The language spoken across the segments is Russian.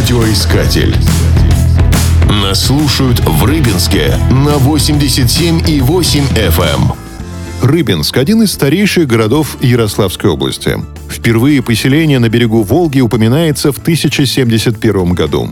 Радиоискатель. Нас слушают в Рыбинске на 87,8 FM. Рыбинск – один из старейших городов Ярославской области. Впервые поселение на берегу Волги упоминается в 1071 году.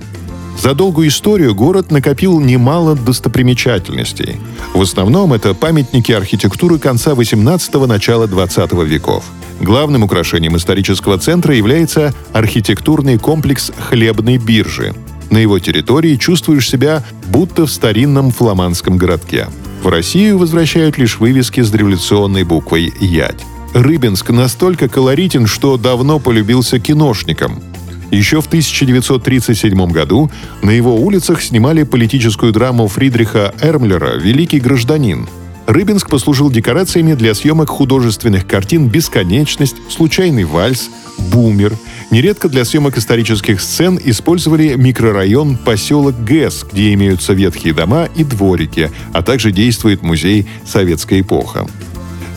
За долгую историю город накопил немало достопримечательностей. В основном это памятники архитектуры конца 18-го – начала 20 веков. Главным украшением исторического центра является архитектурный комплекс хлебной биржи. На его территории чувствуешь себя будто в старинном фламандском городке. В Россию возвращают лишь вывески с революционной буквой «Ядь». Рыбинск настолько колоритен, что давно полюбился киношникам. Еще в 1937 году на его улицах снимали политическую драму Фридриха Эрмлера «Великий гражданин». Рыбинск послужил декорациями для съемок художественных картин «Бесконечность», «Случайный вальс», «Бумер». Нередко для съемок исторических сцен использовали микрорайон поселок ГЭС, где имеются ветхие дома и дворики, а также действует музей «Советская эпоха».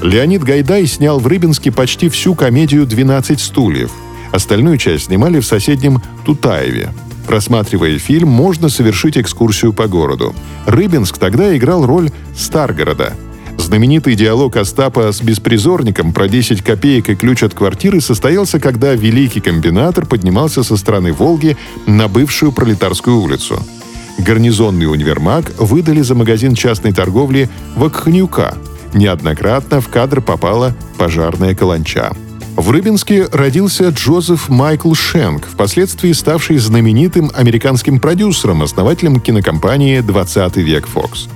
Леонид Гайдай снял в Рыбинске почти всю комедию «12 стульев». Остальную часть снимали в соседнем Тутаеве. Просматривая фильм, можно совершить экскурсию по городу. Рыбинск тогда играл роль Старгорода. Знаменитый диалог Остапа с беспризорником про 10 копеек и ключ от квартиры состоялся, когда великий комбинатор поднимался со стороны Волги на бывшую Пролетарскую улицу. Гарнизонный универмаг выдали за магазин частной торговли Вакхнюка. Неоднократно в кадр попала пожарная каланча. В Рыбинске родился Джозеф Майкл Шенк, впоследствии ставший знаменитым американским продюсером, основателем кинокомпании «20 век Фокс».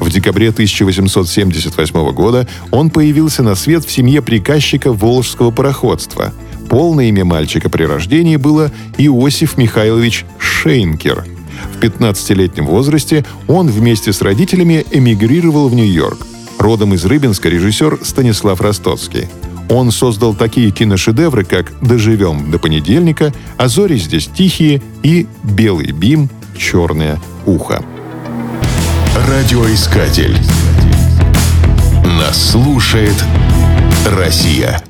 В декабре 1878 года он появился на свет в семье приказчика Волжского пароходства. Полное имя мальчика при рождении было Иосиф Михайлович Шейнкер. В 15-летнем возрасте он вместе с родителями эмигрировал в Нью-Йорк. Родом из Рыбинска режиссер Станислав Ростоцкий. Он создал такие киношедевры, как «Доживем до понедельника», «А зори здесь тихие» и «Белый бим. Черное ухо». Радиоискатель. Нас слушает Россия.